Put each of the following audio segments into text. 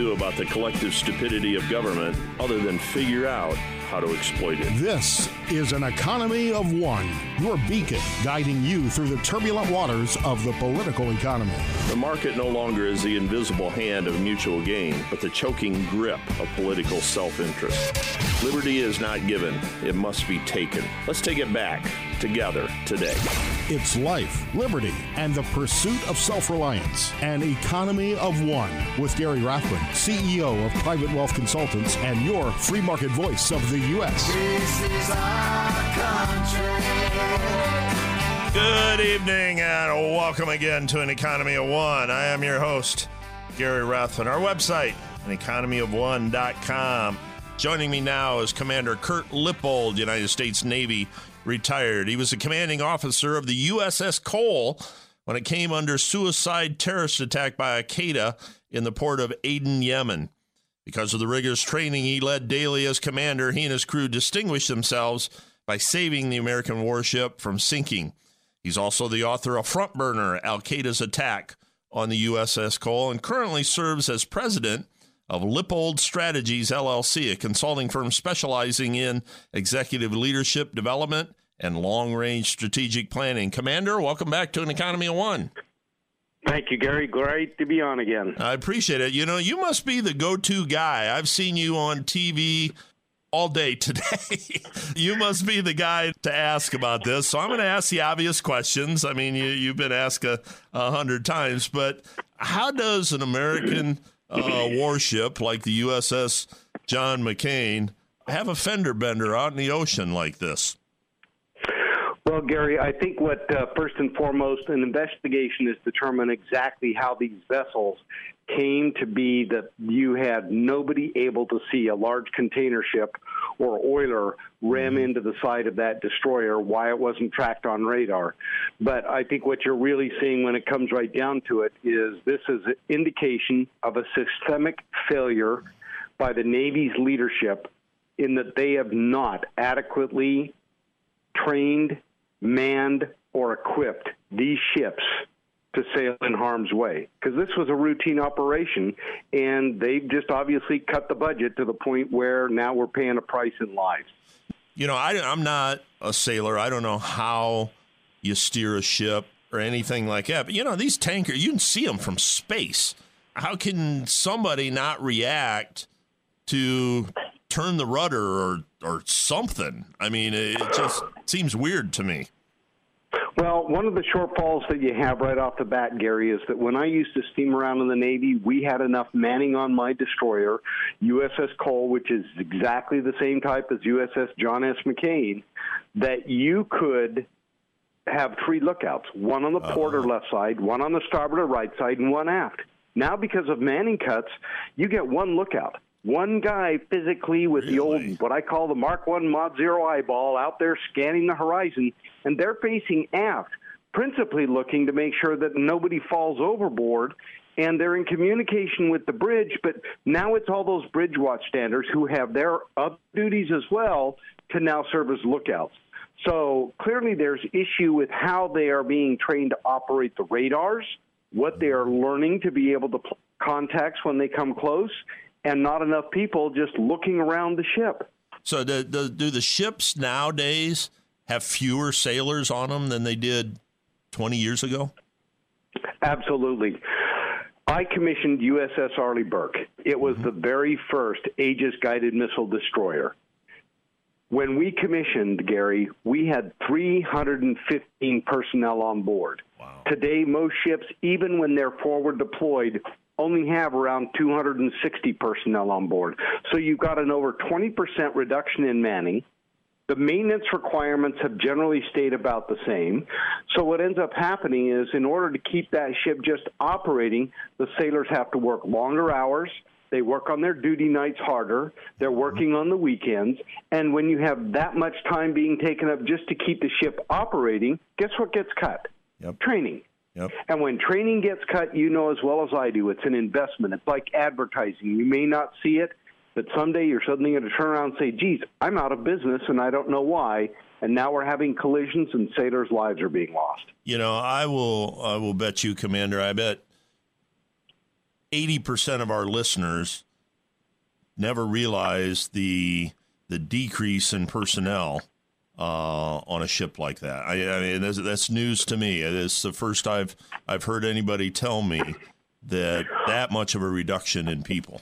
Do about the collective stupidity of government other than figure out how to exploit it. This is an economy of one, your beacon guiding you through the turbulent waters of the political economy. The market no longer is the invisible hand of mutual gain, but the choking grip of political self interest. Liberty is not given, it must be taken. Let's take it back together today. It's life, liberty, and the pursuit of self reliance. An economy of one with Gary Rathbun, CEO of Private Wealth Consultants and your free market voice of the U.S. This is our country. Good evening and welcome again to an Economy of One. I am your host, Gary Rathbun. Our website, aneconomyof1.com. Joining me now is Commander Kirk Lippold, United States Navy, retired. He was the commanding officer of the USS Cole when it came under suicide terrorist attack by Al Qaeda in the port of Aden, Yemen. Because of the rigorous training he led daily as commander, he and his crew distinguished themselves by saving the American warship from sinking. He's also the author of Front Burner Al Qaeda's Attack on the USS Cole and currently serves as president of Lippold Strategies LLC, a consulting firm specializing in executive leadership development and long range strategic planning. Commander, welcome back to an Economy of One. Thank you, Gary. Great to be on again. I appreciate it. You know, you must be the go to guy. I've seen you on TV all day today. you must be the guy to ask about this. So I'm going to ask the obvious questions. I mean, you, you've been asked a, a hundred times, but how does an American uh, warship like the USS John McCain have a fender bender out in the ocean like this? Well, Gary, I think what uh, first and foremost an investigation is determine exactly how these vessels came to be that you had nobody able to see a large container ship or oiler ram into the side of that destroyer, why it wasn't tracked on radar. But I think what you're really seeing when it comes right down to it is this is an indication of a systemic failure by the Navy's leadership in that they have not adequately trained, manned, or equipped these ships to sail in harm's way because this was a routine operation and they've just obviously cut the budget to the point where now we're paying a price in lives. You know, I, I'm not a sailor. I don't know how you steer a ship or anything like that. But, you know, these tankers, you can see them from space. How can somebody not react to turn the rudder or, or something? I mean, it just seems weird to me. Well, one of the shortfalls that you have right off the bat, Gary, is that when I used to steam around in the Navy, we had enough manning on my destroyer, USS Cole, which is exactly the same type as USS John S. McCain, that you could have three lookouts one on the uh-huh. port or left side, one on the starboard or right side, and one aft. Now, because of manning cuts, you get one lookout. One guy physically with the old, what I call the Mark One Mod Zero eyeball, out there scanning the horizon, and they're facing aft, principally looking to make sure that nobody falls overboard. And they're in communication with the bridge, but now it's all those bridge watch standers who have their other duties as well to now serve as lookouts. So clearly, there's issue with how they are being trained to operate the radars, what they are mm-hmm. learning to be able to pl- contacts when they come close, and not enough people just looking around the ship. So, do, do, do the ships nowadays have fewer sailors on them than they did 20 years ago? Absolutely. I commissioned USS Arleigh Burke. It was mm-hmm. the very first Aegis guided missile destroyer. When we commissioned, Gary, we had 315 personnel on board. Wow. Today, most ships, even when they're forward deployed, only have around 260 personnel on board. So you've got an over 20% reduction in manning. The maintenance requirements have generally stayed about the same. So what ends up happening is in order to keep that ship just operating, the sailors have to work longer hours. They work on their duty nights harder. They're mm-hmm. working on the weekends. And when you have that much time being taken up just to keep the ship operating, guess what gets cut? Yep. Training. Yep. And when training gets cut, you know as well as I do, it's an investment. It's like advertising. You may not see it, but someday you're suddenly going to turn around and say, geez, I'm out of business and I don't know why. And now we're having collisions and sailors' lives are being lost. You know, I will I will bet you, Commander, I bet 80% of our listeners never realize the the decrease in personnel uh, on a ship like that. I, I mean, that's, that's news to me. It is the first I've I've heard anybody tell me that that much of a reduction in people.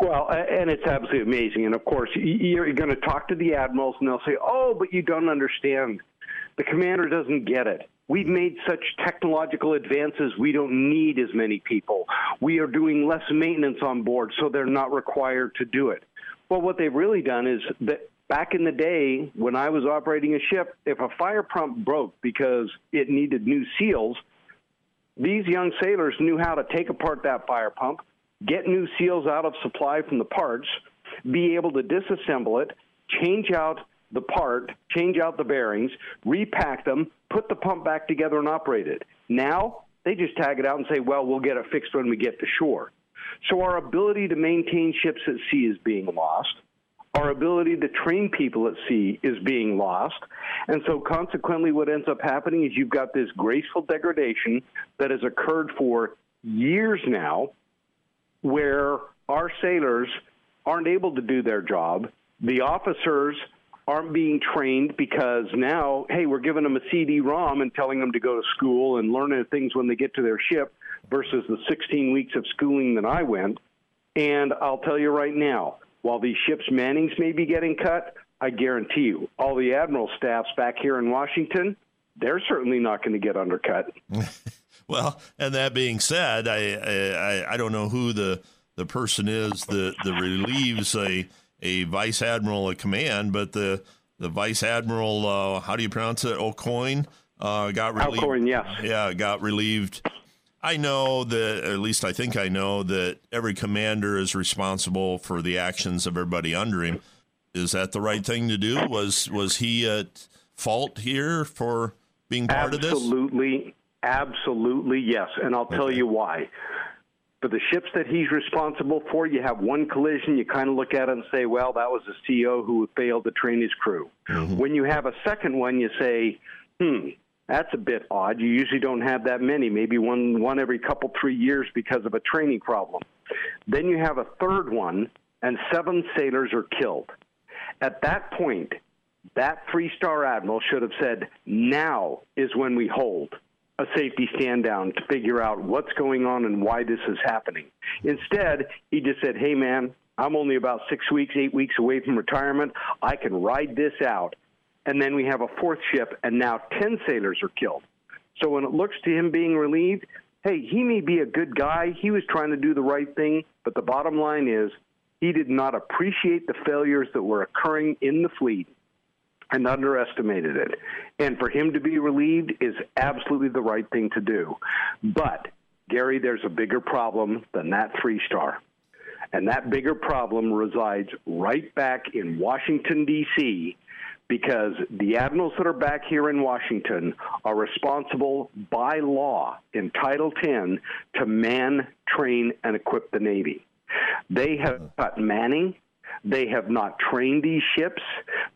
Well, and it's absolutely amazing. And of course, you're going to talk to the admirals, and they'll say, "Oh, but you don't understand. The commander doesn't get it. We've made such technological advances, we don't need as many people. We are doing less maintenance on board, so they're not required to do it." Well, what they've really done is that back in the day when I was operating a ship, if a fire pump broke because it needed new seals, these young sailors knew how to take apart that fire pump, get new seals out of supply from the parts, be able to disassemble it, change out the part, change out the bearings, repack them, put the pump back together and operate it. Now, they just tag it out and say, well, we'll get it fixed when we get to shore. So our ability to maintain ships at sea is being lost. Our ability to train people at sea is being lost. And so, consequently, what ends up happening is you've got this graceful degradation that has occurred for years now, where our sailors aren't able to do their job. The officers aren't being trained because now, hey, we're giving them a CD-ROM and telling them to go to school and learn things when they get to their ship versus the 16 weeks of schooling that I went. And I'll tell you right now, while these ships' mannings may be getting cut, I guarantee you, all the admiral staffs back here in Washington, they're certainly not going to get undercut. well, and that being said, I, I I don't know who the the person is that, that relieves a a vice admiral of command, but the the vice admiral, uh, how do you pronounce it? Aucoin uh, got relieved. Aucoin, yes. Yeah, got relieved. I know that, at least I think I know that every commander is responsible for the actions of everybody under him. Is that the right thing to do? Was was he at fault here for being part absolutely, of this? Absolutely, absolutely, yes. And I'll tell you why. For the ships that he's responsible for, you have one collision, you kind of look at it and say, well, that was the CO who failed to train his crew. When you have a second one, you say, hmm, that's a bit odd. You usually don't have that many, maybe one, one every couple, three years because of a training problem. Then you have a third one, and seven sailors are killed. At that point, that three star admiral should have said, now is when we hold a safety stand down to figure out what's going on and why this is happening. Instead, he just said, hey, man, I'm only about six weeks, eight weeks away from retirement. I can ride this out. And then we have a fourth ship, and now 10 sailors are killed. So when it looks to him being relieved, hey, he may be a good guy. He was trying to do the right thing. But the bottom line is, he did not appreciate the failures that were occurring in the fleet and underestimated it. And for him to be relieved is absolutely the right thing to do. But, Gary, there's a bigger problem than that three star. And that bigger problem resides right back in Washington, D.C., because the admirals that are back here in Washington are responsible by law in Title 10 to man, train, and equip the Navy. They have cut manning. They have not trained these ships.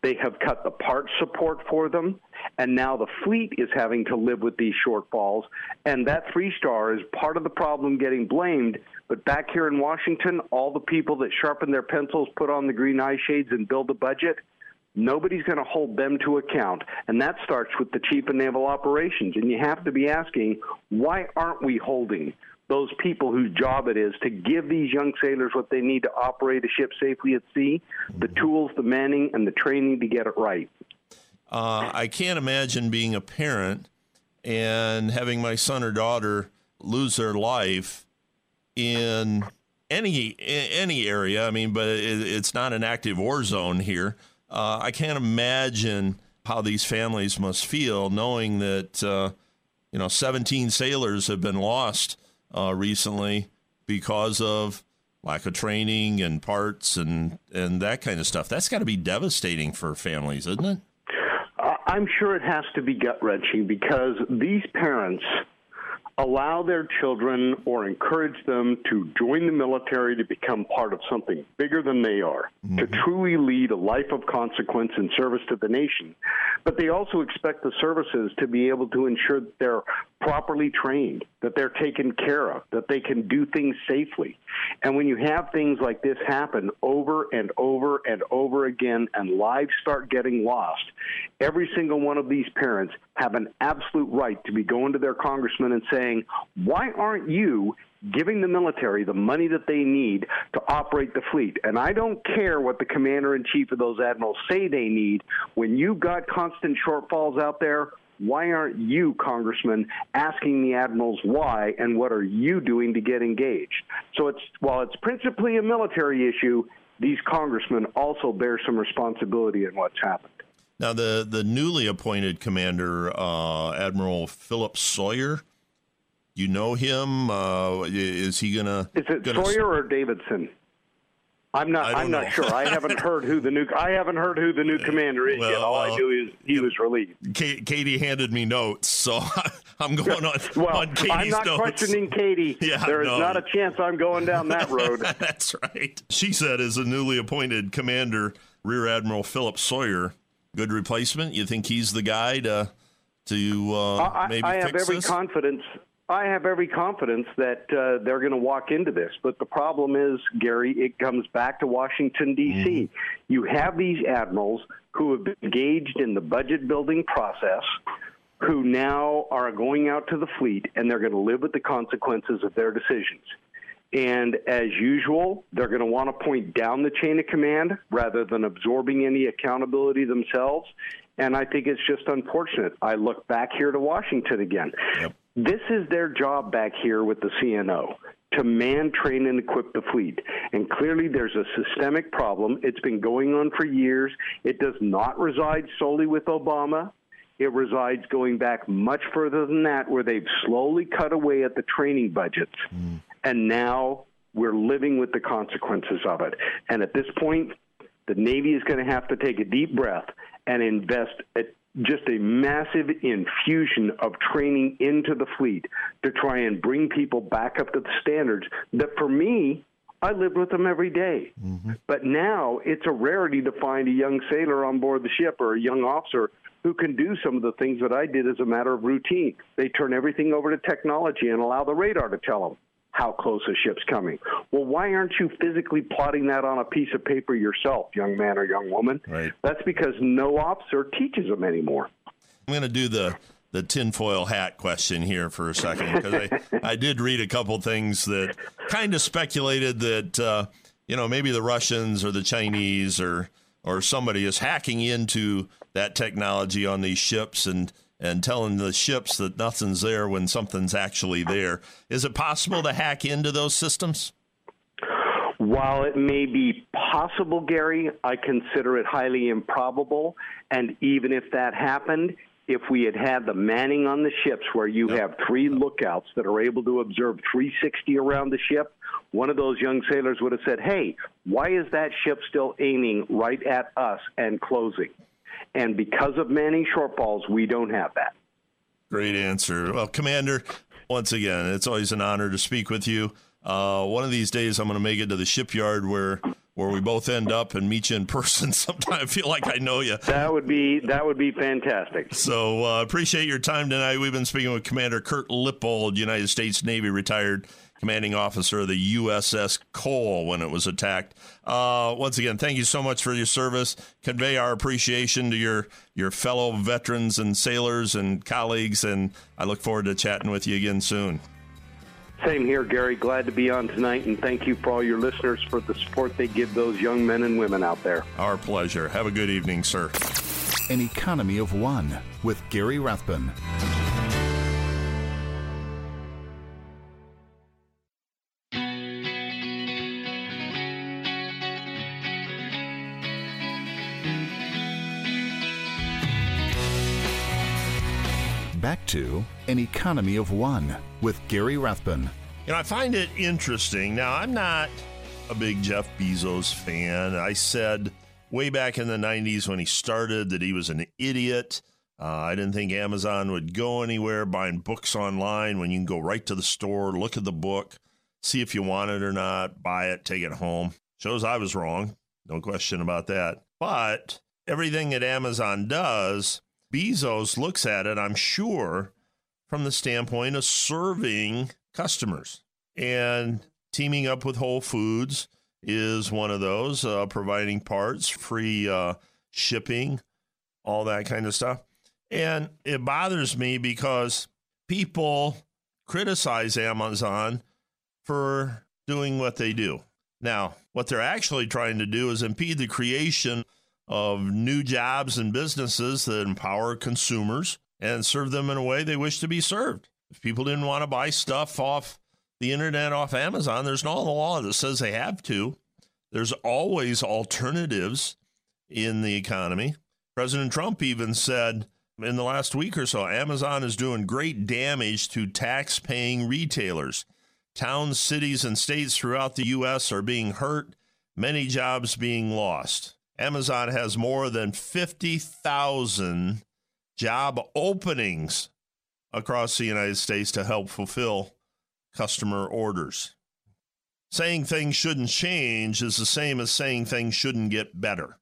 They have cut the parts support for them. And now the fleet is having to live with these shortfalls. And that three star is part of the problem getting blamed. But back here in Washington, all the people that sharpen their pencils, put on the green eye shades, and build a budget, nobody's going to hold them to account. And that starts with the Chief of Naval Operations. And you have to be asking, why aren't we holding those people whose job it is to give these young sailors what they need to operate a ship safely at sea, the tools, the manning, and the training to get it right. Uh, I can't imagine being a parent and having my son or daughter lose their life in any any area. I mean, but it, it's not an active war zone here. Uh, I can't imagine how these families must feel knowing that uh, you know 17 sailors have been lost uh, recently because of lack of training and parts and and that kind of stuff. That's got to be devastating for families, isn't it? I'm sure it has to be gut wrenching because these parents allow their children or encourage them to join the military to become part of something bigger than they are, mm-hmm. to truly lead a life of consequence and service to the nation. But they also expect the services to be able to ensure that they're properly trained, that they're taken care of, that they can do things safely. And when you have things like this happen over and over and over again and lives start getting lost, every single one of these parents have an absolute right to be going to their congressman and saying, why aren't you giving the military the money that they need to operate the fleet. And I don't care what the commander in chief of those admirals say they need. When you've got constant shortfalls out there, why aren't you, Congressman, asking the admirals why and what are you doing to get engaged? So it's while it's principally a military issue, these congressmen also bear some responsibility in what's happened. Now, the, the newly appointed commander, uh, Admiral Philip Sawyer, you know him? Uh, is he gonna? Is it gonna... Sawyer or Davidson? I'm not. I'm not sure. I haven't heard who the new. I haven't heard who the new commander is well, yet. All well, I knew is he was relieved. Katie handed me notes, so I'm going on. well, on I'm not notes. questioning Katie. Yeah, there is no. not a chance I'm going down that road. That's right. She said, as a newly appointed commander, Rear Admiral Philip Sawyer, good replacement. You think he's the guy to to uh, maybe I, I have every this? confidence I have every confidence that uh, they're going to walk into this. But the problem is, Gary, it comes back to Washington, D.C. Mm. You have these admirals who have been engaged in the budget building process, who now are going out to the fleet and they're going to live with the consequences of their decisions. And as usual, they're going to want to point down the chain of command rather than absorbing any accountability themselves. And I think it's just unfortunate. I look back here to Washington again. Yep. This is their job back here with the CNO to man, train, and equip the fleet. And clearly, there's a systemic problem. It's been going on for years. It does not reside solely with Obama. It resides going back much further than that, where they've slowly cut away at the training budgets. Mm. And now we're living with the consequences of it. And at this point, the Navy is going to have to take a deep breath and invest just a massive infusion of training into the fleet to try and bring people back up to the standards that for me I lived with them every day. Mm-hmm. But now it's a rarity to find a young sailor on board the ship or a young officer who can do some of the things that I did as a matter of routine. They turn everything over to technology and allow the radar to tell them how close a ship's coming. Well, why aren't you physically plotting that on a piece of paper yourself, young man or young woman? Right. That's because no officer teaches them anymore. I'm going to do the the tinfoil hat question here for a second because I, I did read a couple things that kind of speculated that uh, you know maybe the Russians or the Chinese or or somebody is hacking into that technology on these ships and and telling the ships that nothing's there when something's actually there. Is it possible to hack into those systems? While it may be possible, Gary, I consider it highly improbable. And even if that happened, if we had had the manning on the ships where you have three lookouts that are able to observe 360 around the ship, one of those young sailors would have said, Hey, why is that ship still aiming right at us and closing? And because of manning shortfalls, we don't have that. Great answer. Well, Commander, once again, it's always an honor to speak with you. Uh, one of these days, I'm going to make it to the shipyard where where we both end up and meet you in person sometime. I feel like I know you. That would be that would be fantastic. So uh, appreciate your time tonight. We've been speaking with Commander Kirk Lippold, United States Navy retired commanding officer of the USS Cole when it was attacked. Uh, once again, thank you so much for your service. Convey our appreciation to your your fellow veterans and sailors and colleagues, and I look forward to chatting with you again soon. Same here, Gary. Glad to be on tonight, and thank you for all your listeners for the support they give those young men and women out there. Our pleasure. Have a good evening, sir. An Economy of One with Gary Rathbun. To An Economy of One with Gary Rathbun. You know, I find it interesting. Now, I'm not a big Jeff Bezos fan. I said way back in the 90s when he started that he was an idiot. Uh, I didn't think Amazon would go anywhere buying books online when you can go right to the store, look at the book, see if you want it or not, buy it, take it home. Shows I was wrong. No question about that. But everything that Amazon does, Bezos looks at it, I'm sure, from the standpoint of serving customers. And teaming up with Whole Foods is one of those, uh, providing parts, free uh, shipping, all that kind of stuff. And it bothers me because people criticize Amazon for doing what they do. Now, what they're actually trying to do is impede the creation of new jobs and businesses that empower consumers and serve them in a way they wish to be served. If people didn't want to buy stuff off the internet off Amazon, there's no law that says they have to. There's always alternatives in the economy. President Trump even said in the last week or so Amazon is doing great damage to tax paying retailers. Towns, cities, and states throughout the U.S. are being hurt, many jobs being lost. Amazon has more than 50,000 job openings across the United States to help fulfill customer orders. Saying things shouldn't change is the same as saying things shouldn't get better.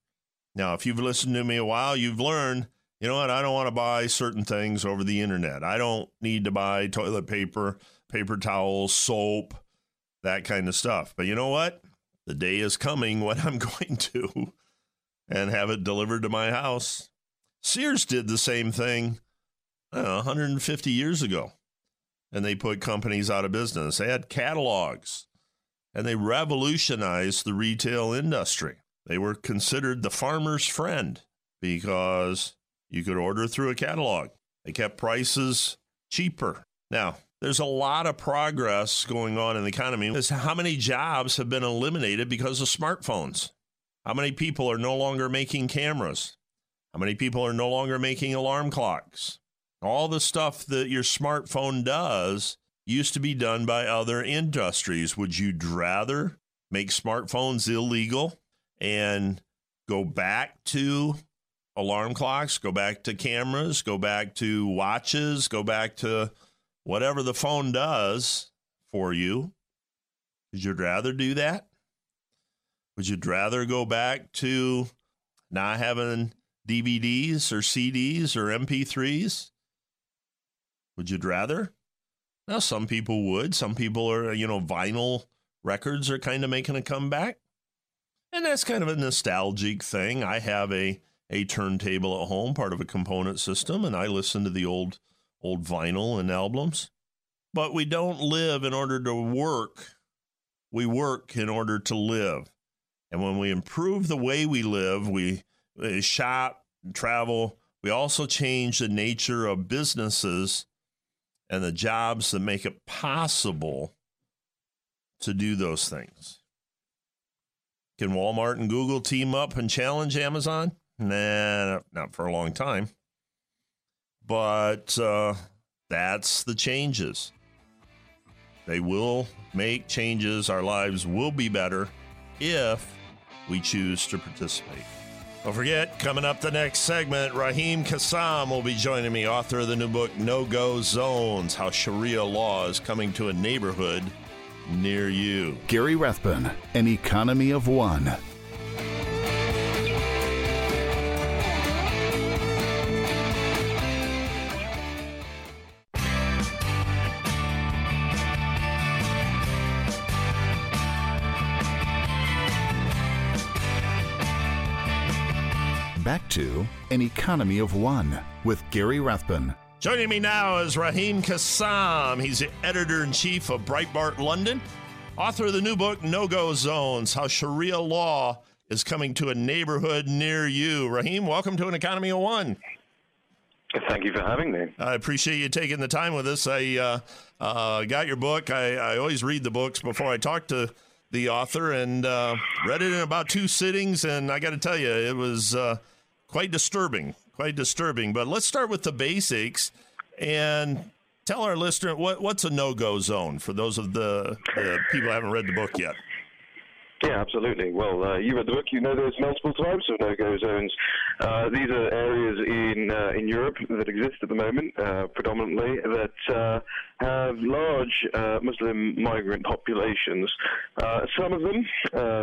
Now, if you've listened to me a while, you've learned, you know what, I don't want to buy certain things over the internet. I don't need to buy toilet paper, paper towels, soap, that kind of stuff. But you know what? The day is coming when I'm going to and have it delivered to my house. Sears did the same thing know, 150 years ago, and they put companies out of business. They had catalogs, and they revolutionized the retail industry. They were considered the farmer's friend because you could order through a catalog. They kept prices cheaper. Now, there's a lot of progress going on in the economy. Is how many jobs have been eliminated because of smartphones? How many people are no longer making cameras? How many people are no longer making alarm clocks? All the stuff that your smartphone does used to be done by other industries. Would you rather make smartphones illegal and go back to alarm clocks, go back to cameras, go back to watches, go back to whatever the phone does for you? Would you rather do that? Would you rather go back to not having DVDs or CDs or MP3s? Would you rather? Now, some people would. Some people are, you know, vinyl records are kind of making a comeback. And that's kind of a nostalgic thing. I have a, a turntable at home, part of a component system, and I listen to the old old vinyl and albums. But we don't live in order to work. We work in order to live. And when we improve the way we live, we, shop, travel, we also change the nature of businesses and the jobs that make it possible to do those things. Can Walmart and Google team up and challenge Amazon? Nah, not for a long time. But uh, that's the changes. They will make changes. Our lives will be better if we choose to participate. Don't forget, coming up the next segment, Raheem Kassam will be joining me, author of the new book, No Go Zones How Sharia Law is Coming to a Neighborhood Near You. Gary Rathbun, An Economy of One. To An Economy of One with Gary Rathbun Joining me now is Raheem Kassam. He's the editor in chief of Breitbart London, author of the new book, No Go Zones How Sharia Law is Coming to a Neighborhood Near You. Raheem, welcome to an Economy of One. Thank you for having me. I appreciate you taking the time with us. I uh, uh, got your book. I, I, always read the books before I talk to the author and uh, read it in about two sittings. And I got to tell you, it was uh, quite disturbing quite disturbing. But let's start with the basics and tell our listener what, what's a no go zone for those of the, people who haven't read the book yet. Yeah, absolutely. Well, uh, you read the book. You know there's multiple types of no-go zones. Uh, these are areas in uh, in Europe that exist at the moment, uh, predominantly that uh, have large uh, Muslim migrant populations. some of them,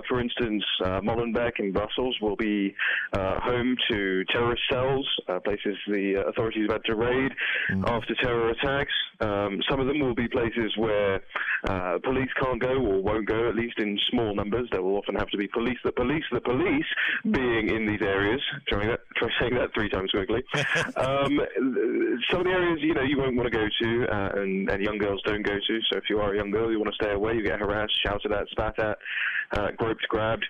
for instance, Molenbeek in Brussels, will be home to terrorist cells, places the authorities have had to raid mm-hmm. after terror attacks. Um, some of them will be places where police can't go or won't go, at least in small numbers there will often have to be police. The police, the police being in these areas. Trying that, try saying that three times quickly. um, some of the areas, you know, you won't want to go to, uh, and, and young girls don't go to. So if you are a young girl, you want to stay away. You get harassed, shouted at, spat at, uh, groped, grabbed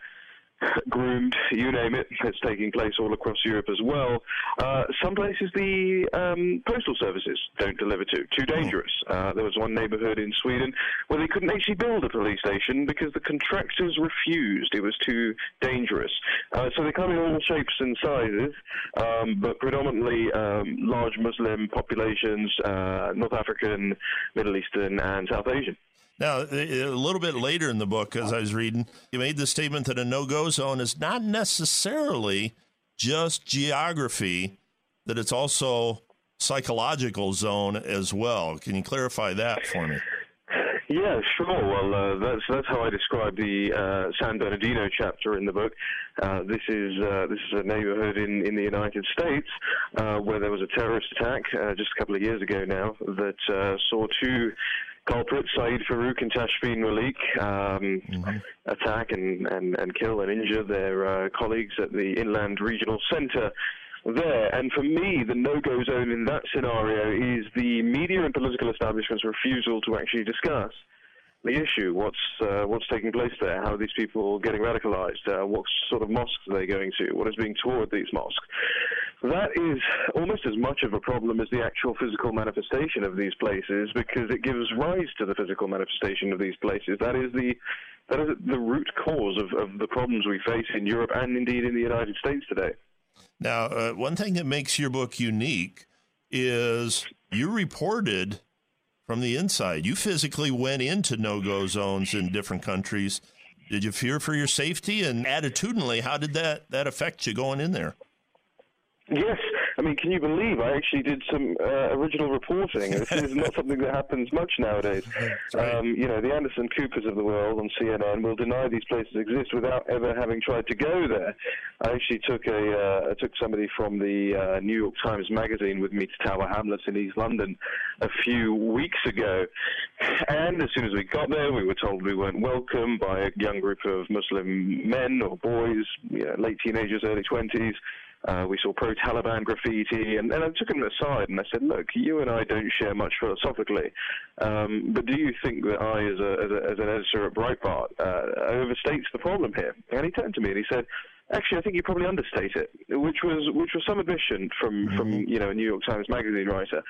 groomed, you name it. It's taking place all across Europe as well. Uh, some places the um, postal services don't deliver to. Too dangerous. Uh, there was one neighborhood in Sweden where they couldn't actually build a police station because the contractors refused. It was too dangerous. Uh, so they come in all shapes and sizes, um, but predominantly um, large Muslim populations, uh, North African, Middle Eastern, and South Asian. Now, a little bit later in the book, as I was reading, you made the statement that a no go zone is not necessarily just geography, that it's also psychological zone as well. Can you clarify that for me? Yeah, sure. Well, uh, that's that's how I describe the uh, San Bernardino chapter in the book. Uh, this is uh, this is a neighborhood in, in the United States uh, where there was a terrorist attack uh, just a couple of years ago now that saw two culprits, Saeed Farook and Tashfeen Malik, um, mm-hmm. attack and, and, and kill and injure their uh, colleagues at the Inland Regional Center there. And for me, the no-go zone in that scenario is the media and political establishment's refusal to actually discuss the issue. What's uh, what's taking place there? How are these people getting radicalized? Uh, what sort of mosques are they going to? What is being taught at these mosques? That is almost as much of a problem as the actual physical manifestation of these places because it gives rise to the physical manifestation of these places. That is the that is the root cause of, of the problems we face in Europe and indeed in the United States today. Now, uh, one thing that makes your book unique is you reported from the inside. You physically went into no go zones in different countries. Did you fear for your safety? And attitudinally, how did that, that affect you going in there? Yes, I mean, can you believe I actually did some uh, original reporting? This is not something that happens much nowadays. Right. Um, you know, the Anderson Coopers of the world on CNN will deny these places exist without ever having tried to go there. I actually took a uh, I took somebody from the uh, New York Times Magazine with me to Tower Hamlets in East London a few weeks ago, and as soon as we got there, we were told we weren't welcome by a young group of Muslim men or boys, you know, late teenagers, early twenties uh, we saw pro-Taliban graffiti, and, and I took him aside and I said, "Look, you and I don't share much philosophically, um, but do you think that I, as, a, as, a, as an editor at Breitbart, uh, overstates the problem here?" And he turned to me and he said, Actually, I think you probably understate it, which was which was some admission from mm-hmm. from you know a New York Times Magazine writer.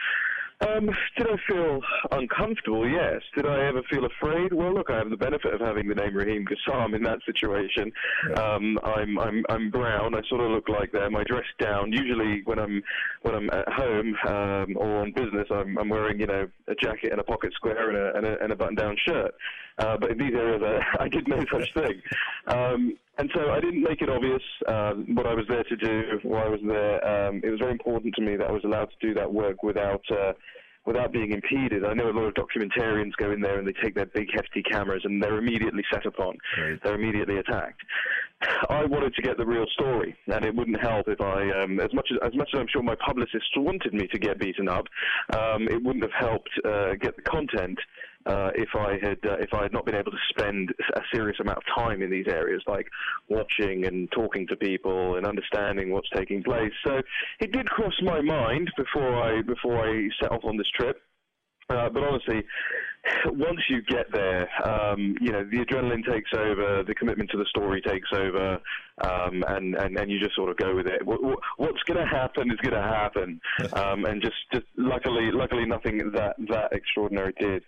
Um, did I feel uncomfortable? Yes. Did I ever feel afraid? Well, look, I have the benefit of having the name Raheem Kassam in that situation. Um, I'm, I'm, I'm brown. I sort of look like them. I dress down. Usually, when I'm when I'm at home um, or on business, I'm, I'm wearing you know a jacket and a pocket square and a, and a, and a button-down shirt. Uh, but in these areas, I, I did no such thing. Um, and so I didn't make it obvious uh, what I was there to do, why I was there. Um, it was very important to me that I was allowed to do that work without uh, without being impeded. I know a lot of documentarians go in there and they take their big hefty cameras and they're immediately set upon. Right. They're immediately attacked. I wanted to get the real story, and it wouldn't help if I, um, as much as as much as I'm sure my publicists wanted me to get beaten up, um, it wouldn't have helped uh, get the content uh, if I had uh, if I had not been able to spend a serious amount of time in these areas, like watching and talking to people and understanding what's taking place. So it did cross my mind before I before I set off on this trip. Uh, but honestly, once you get there, um, you know the adrenaline takes over, the commitment to the story takes over, um, and, and and you just sort of go with it. What, what's going to happen is going to happen, um, and just, just luckily, luckily, nothing that that extraordinary did.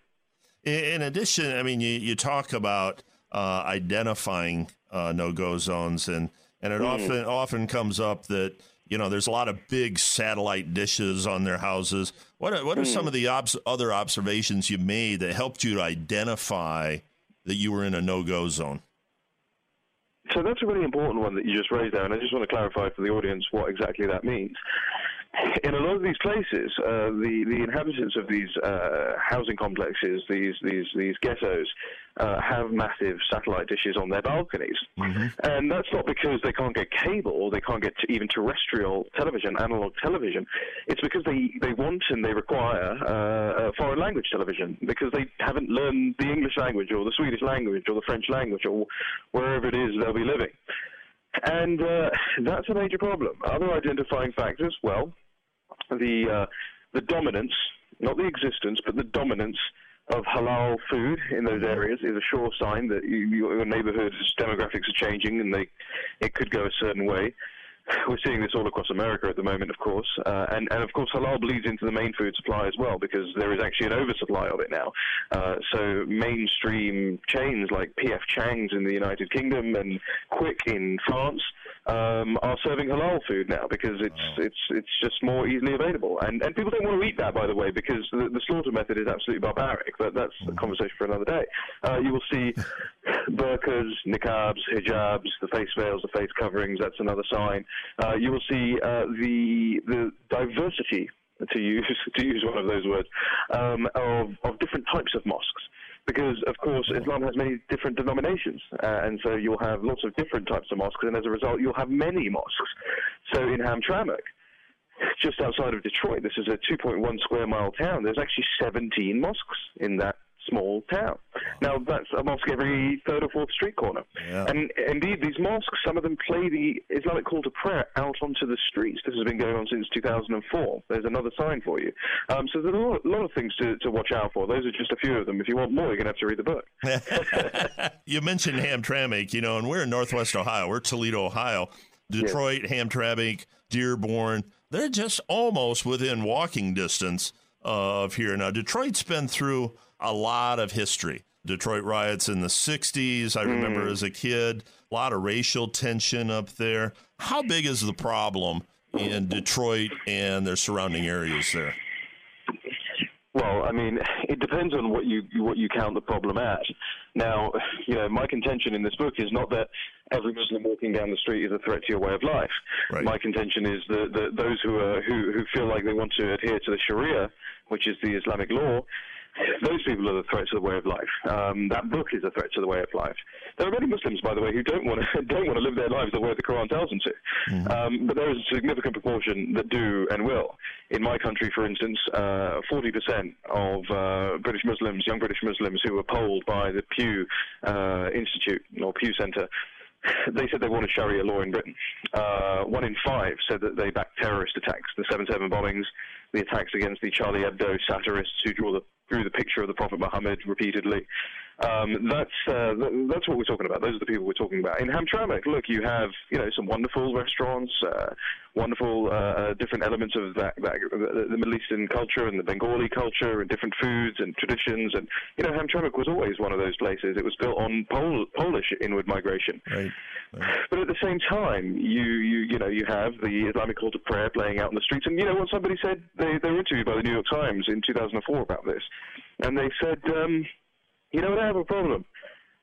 In addition, I mean, you, you talk about uh, identifying uh, no-go zones, and and it mm. often often comes up that you know there's a lot of big satellite dishes on their houses. What are, what are mm. some of the obs- other observations you made that helped you to identify that you were in a no-go zone? So that's a really important one that you just raised there, and I just want to clarify for the audience what exactly that means in a lot of these places, uh, the the inhabitants of these uh, housing complexes, these these these ghettos, uh, have massive satellite dishes on their balconies, mm-hmm. and that's not because they can't get cable or they can't get even terrestrial television, analog television. It's because they they want and they require uh, foreign language television because they haven't learned the English language or the Swedish language or the French language or wherever it is they'll be living. And uh, that's a major problem. Other identifying factors, well, the uh, the dominance, not the existence, but the dominance of halal food in those areas is a sure sign that you, your neighborhood's demographics are changing and they it could go a certain way. We're seeing this all across America at the moment, of course, uh, and and of course halal bleeds into the main food supply as well because there is actually an oversupply of it now. Uh, so mainstream chains like P.F. Chang's in the United Kingdom and Quick in France um, are serving halal food now because it's oh. it's it's just more easily available, and and people don't want to eat that by the way because the, the slaughter method is absolutely barbaric. But that's a mm. conversation for another day. Uh, you will see burqas, niqabs, hijabs, the face veils, the face coverings. That's another sign. Uh, you will see uh, the the diversity to use to use one of those words um, of of different types of mosques because of course Islam has many different denominations, uh, and so you'll have lots of different types of mosques, and as a result, you'll have many mosques. So in Hamtramck, just outside of Detroit, this is a 2.1 square mile town. There's actually 17 mosques in that small town. Now, that's a mosque every third or fourth street corner. Yeah. And indeed, these mosques, some of them play the Islamic call to prayer out onto the streets. This has been going on since 2004. There's another sign for you. Um, so there's a lot, lot, of things to, to watch out for. Those are just a few of them. If you want more, you're going to have to read the book. you mentioned Hamtramck, you know, and we're in Northwest Ohio. We're Toledo, Ohio. Detroit, yes. Hamtramck, Dearborn, they're just almost within walking distance of here. Now, Detroit's been through a lot of history. Detroit riots in the 60s, I remember mm. as a kid, a lot of racial tension up there. How big is the problem in Detroit and their surrounding areas there? Well, I mean, it depends on what you what you count the problem at. Now, you know, my contention in this book is not that every Muslim walking down the street is a threat to your way of life. Right. My contention is that, that those who are who who feel like they want to adhere to the Sharia, which is the Islamic law, those people are the threat to the way of life. Um, that book is a threat to the way of life. There are many Muslims, by the way, who don't want to don't want to live their lives the way the Quran tells them to. Mm-hmm. Um, but there is a significant proportion that do and will. In my country, for instance, uh, 40% of uh, British Muslims, young British Muslims, who were polled by the Pew uh, Institute or Pew Center, they said they wanted Sharia law in Britain. Uh, one in five said that they backed terrorist attacks, the 7-7 bombings, the attacks against the Charlie Hebdo satirists who draw the drew the picture of the Prophet Muhammad repeatedly. Um, that's uh, that's what we're talking about. Those are the people we're talking about. In Hamtramck, look, you have you know some wonderful restaurants, uh, wonderful uh, uh different elements of that, that, the Middle Eastern culture and the Bengali culture and different foods and traditions. And you know, Hamtramck was always one of those places. It was built on Pol- Polish inward migration. Right. right. But at the same time, you you you know you have the Islamic call to prayer playing out in the streets. And you know what somebody said? They they were interviewed by the New York Times in 2004 about this, and they said. Um, you know, I have a problem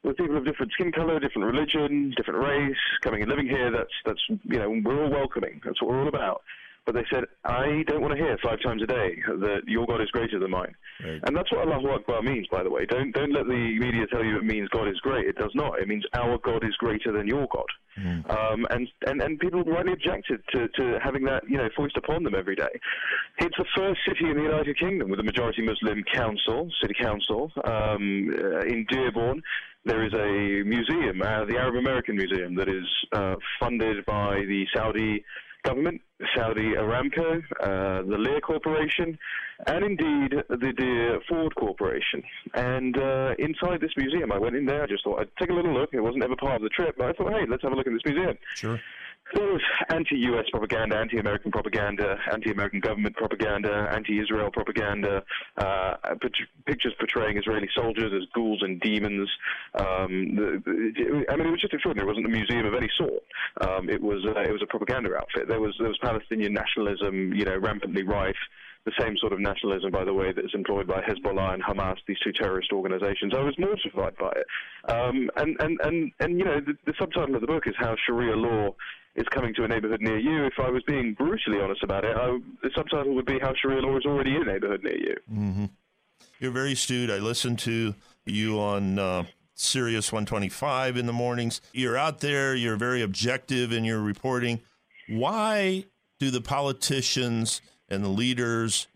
with people of different skin color, different religion, different race, coming and living here. That's that's you know, we're all welcoming. That's what we're all about. But they said, I don't want to hear five times a day that your God is greater than mine. Right. And that's what Allahu Akbar means, by the way. Don't don't let the media tell you it means God is great. It does not. It means our God is greater than your God. Um, and, and and people rightly objected to, to having that you know foist upon them every day. It's the first city in the United Kingdom with a majority Muslim council, city council, um, uh, in Dearborn. There is a museum, uh, the Arab American Museum, that is uh, funded by the Saudi government, Saudi Aramco, uh, the Lear Corporation, and indeed the Ford Corporation. And uh, inside this museum, I went in there. I just thought I'd take a little look. It wasn't ever part of the trip, but I thought, hey, let's have a look in this museum. Sure. There was anti-U.S. propaganda, anti-American propaganda, anti-American government propaganda, anti-Israel propaganda, uh, pictures portraying Israeli soldiers as ghouls and demons. Um, the, the, I mean, it was just extraordinary. It wasn't a museum of any sort. Um, it was uh, it was a propaganda outfit. There was there was Palestinian nationalism, you know, rampantly rife the same sort of nationalism, by the way, that is employed by Hezbollah and Hamas, these two terrorist organizations. I was mortified by it. Um, and, and, and, and, you know, the, the subtitle of the book is How Sharia Law is Coming to a Neighborhood Near You. If I was being brutally honest about it, I, the subtitle would be How Sharia Law is Already in a Neighborhood Near You. You're very astute. I listen to you on uh, Sirius 125 in the mornings. You're out there. You're very objective in your reporting. Why do the politicians and the leaders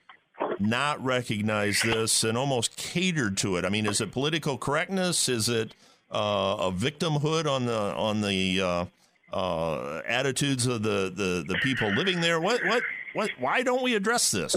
not recognize this and almost cater to it? I mean, is it political correctness? Is it uh, a victimhood on the on the uh, uh, attitudes of the, the, the people living there? What what what? Why don't we address this?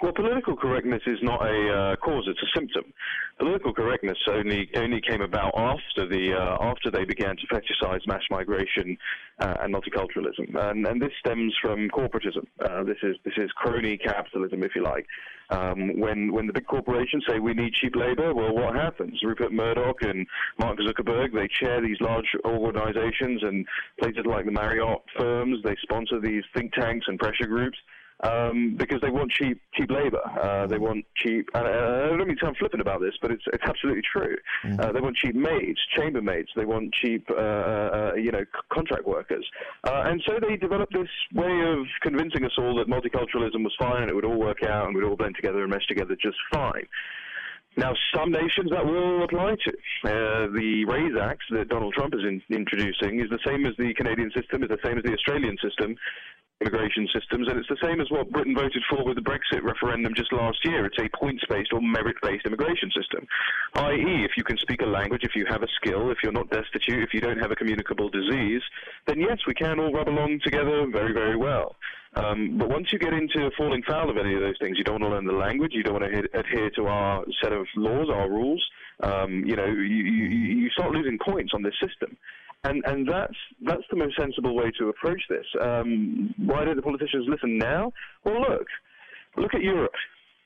Well, political correctness is not a uh, cause; it's a symptom. Political correctness only only came about after the uh, after they began to fetishize mass migration uh, and multiculturalism, and, and this stems from corporatism. Uh, this is this is crony capitalism, if you like. Um, when when the big corporations say we need cheap labor, well, what happens? Rupert Murdoch and Mark Zuckerberg they chair these large organizations and places like the Marriott firms. They sponsor these think tanks and pressure groups um, because they want cheap cheap labor. Uh, they want cheap. And, uh, I don't mean to sound flippant about this, but it's it's absolutely true. Uh, they want cheap maids, chambermaids. They want cheap, uh, uh, you know, c- contract workers. Uh, and so they developed this way of convincing us all that multiculturalism was fine and it would all work out and we'd all blend together and mesh together just fine. Now, some nations that will apply to. Uh, the RAISE Act that Donald Trump is in, introducing is the same as the Canadian system, is the same as the Australian system, immigration systems, and it's the same as what Britain voted for with the Brexit referendum just last year. It's a points-based or merit-based immigration system, i.e., if you can speak a language, if you have a skill, if you're not destitute, if you don't have a communicable disease, then yes, we can all rub along together very, very well. Um, but once you get into falling foul of any of those things, you don't want to learn the language, you don't want to adhe- adhere to our set of laws, our rules. Um, you know, you, you, you start losing points on this system. And, and that's, that's the most sensible way to approach this. Um, why don't the politicians listen now? Well, look, look at Europe.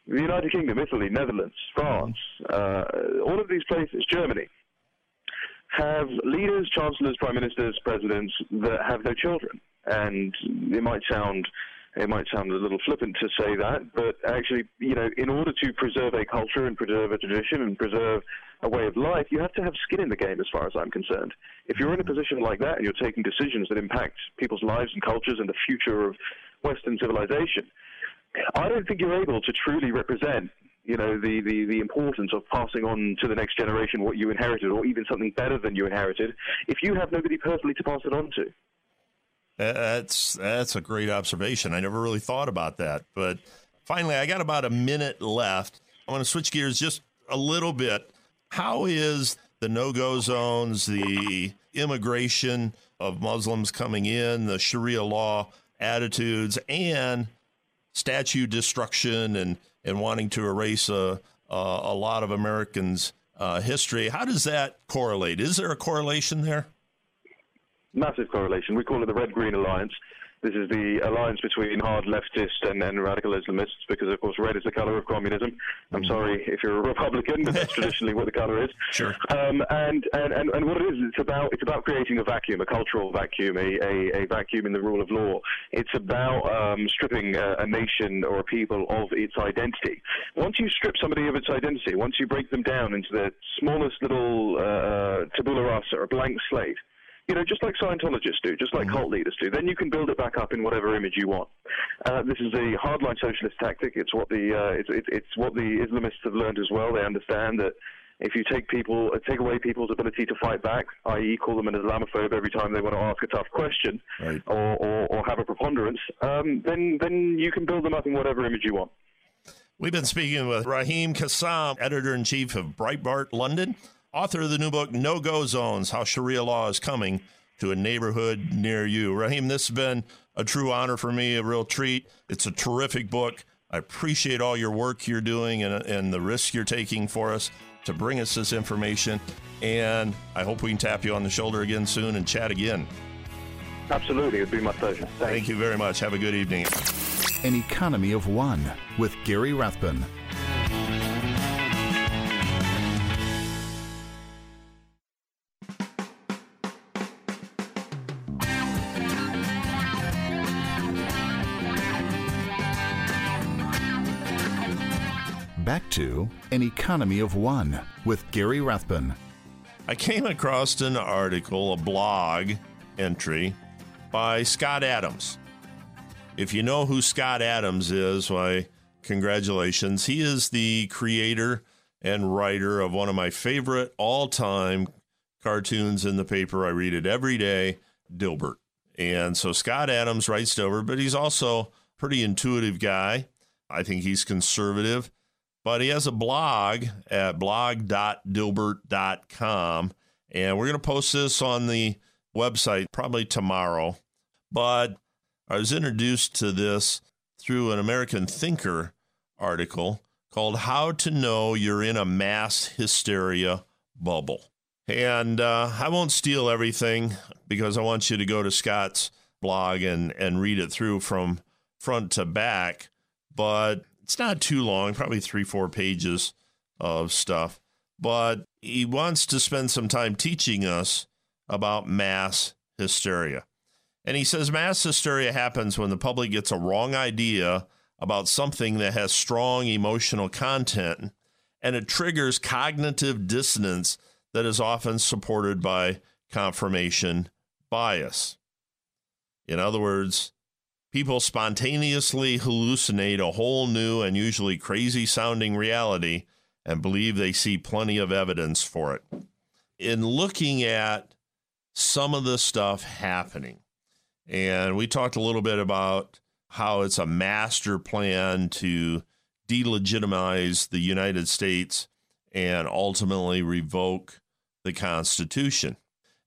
The United Kingdom, Italy, Netherlands, France, uh, all of these places, Germany, have leaders, chancellors, prime ministers, presidents that have no children. And it might sound it might sound a little flippant to say that, but actually, you know, in order to preserve a culture and preserve a tradition and preserve a way of life, you have to have skin in the game, as far as I'm concerned. If you're in a position like that and you're taking decisions that impact people's lives and cultures and the future of Western civilization, I don't think you're able to truly represent you know the, the, the importance of passing on to the next generation what you inherited or even something better than you inherited if you have nobody personally to pass it on to That's that's a great observation. I never really thought about that. But finally, I got about a minute left. I want to switch gears just a little bit. How is the no-go zones, the immigration of Muslims coming in, the Sharia law attitudes, and statue destruction and and wanting to erase a a, a lot of Americans' uh, history? How does that correlate? Is there a correlation there? Massive correlation. We call it the Red Green Alliance. This is the alliance between hard leftists and, and radical Islamists because, of course, red is the color of communism. I'm sorry if you're a Republican, but that's traditionally what the color is. Sure. Um, and, and, and, and what it is, it's about, it's about creating a vacuum, a cultural vacuum, a, a, a vacuum in the rule of law. It's about um, stripping a, a nation or a people of its identity. Once you strip somebody of its identity, once you break them down into the smallest little uh, tabula rasa, or a blank slate, you know, just like Scientologists do, just like cult leaders do. Then you can build it back up in whatever image you want. Uh, this is a hardline socialist tactic. It's what the uh, it's, it's it's what the Islamists have learned as well. They understand that if you take people uh, take away people's ability to fight back, i.e., call them an Islamophobe every time they want to ask a tough question Right. or, or, or have a preponderance, um, then then you can build them up in whatever image you want. We've been speaking with Raheem Kassam, editor in chief of Breitbart London, author of the new book No Go Zones How Sharia Law is Coming to a Neighborhood Near You. Raheem, this has been a true honor for me, a real treat. It's a terrific book. I appreciate all your work you're doing and, and the risk you're taking for us to bring us this information. And I hope we can tap you on the shoulder again soon and chat again. Absolutely, it'd be my pleasure. Thanks. Thank you very much. Have a good evening. An Economy of One with Gary Rathbun. Back to An Economy of One with Gary Rathbun. I came across an article, a blog entry by Scott Adams. If you know who Scott Adams is, why, congratulations. He is the creator and writer of one of my favorite all time cartoons in the paper. I read it every day, Dilbert. And so Scott Adams writes Dilbert, but he's also a pretty intuitive guy. I think he's conservative but he has a blog at blog.dilbert.com. And we're going to post this on the website probably tomorrow. But I was introduced to this through an American Thinker article called How to Know You're in a Mass Hysteria Bubble. And uh, I won't steal everything because I want you to go to Scott's blog and, and read it through from front to back. But it's not too long, probably three, four pages of stuff. But he wants to spend some time teaching us about mass hysteria. And he says mass hysteria happens when the public gets a wrong idea about something that has strong emotional content and it triggers cognitive dissonance that is often supported by confirmation bias. In other words, people spontaneously hallucinate a whole new and usually crazy sounding reality and believe they see plenty of evidence for it. In looking at some of the stuff happening, and we talked a little bit about how it's a master plan to delegitimize the United States and ultimately revoke the Constitution.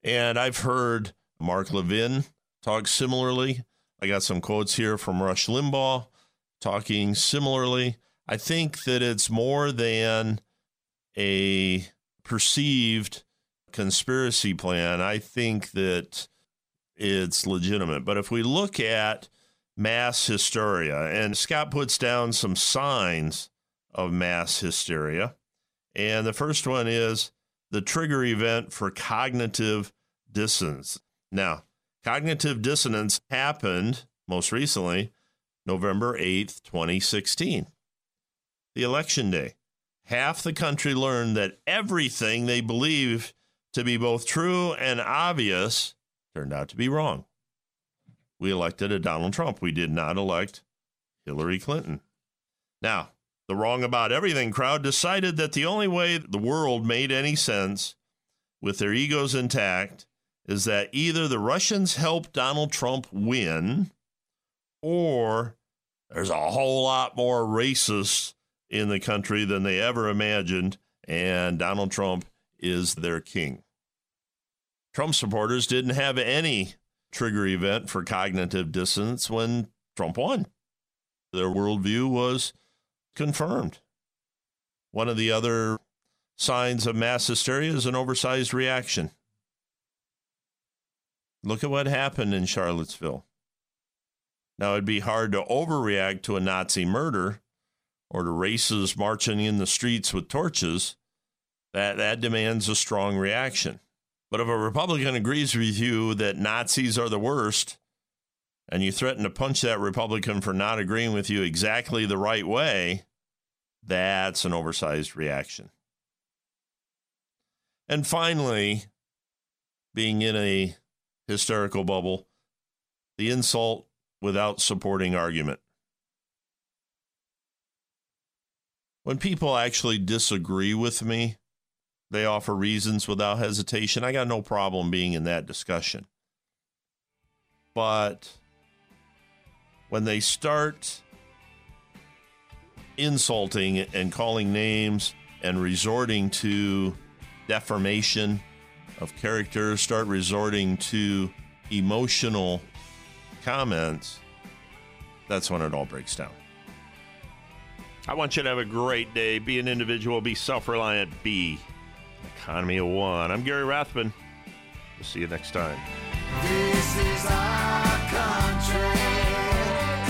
And I've heard Mark Levin talk similarly. I got some quotes here from Rush Limbaugh talking similarly. I think that it's more than a perceived conspiracy plan. I think that it's legitimate. But if we look at mass hysteria, and Scott puts down some signs of mass hysteria, and the first one is the trigger event for cognitive dissonance. Now, cognitive dissonance happened most recently November 8th, 2016, the election day. Half the country learned that everything they believed to be both true and obvious turned out to be wrong. We elected a Donald Trump. We did not elect Hillary Clinton. Now, the wrong about everything crowd decided that the only way the world made any sense with their egos intact is that either the Russians helped Donald Trump win or there's a whole lot more racists in the country than they ever imagined, and Donald Trump is their king. Trump supporters didn't have any trigger event for cognitive dissonance when Trump won. Their worldview was confirmed. One of the other signs of mass hysteria is an oversized reaction. Look at what happened in Charlottesville. Now, it'd be hard to overreact to a Nazi murder or to racists marching in the streets with torches. That, that demands a strong reaction. But if a Republican agrees with you that Nazis are the worst, and you threaten to punch that Republican for not agreeing with you exactly the right way, that's an oversized reaction. And finally, being in a hysterical bubble, the insult without supporting argument. When people actually disagree with me, they offer reasons without hesitation. I got no problem being in that discussion. But when they start insulting and calling names and resorting to defamation of character, start resorting to emotional comments, that's when it all breaks down. I want you to have a great day. Be an individual, be self reliant, be economy of one. I'm Gary Rathbun. We'll see you next time.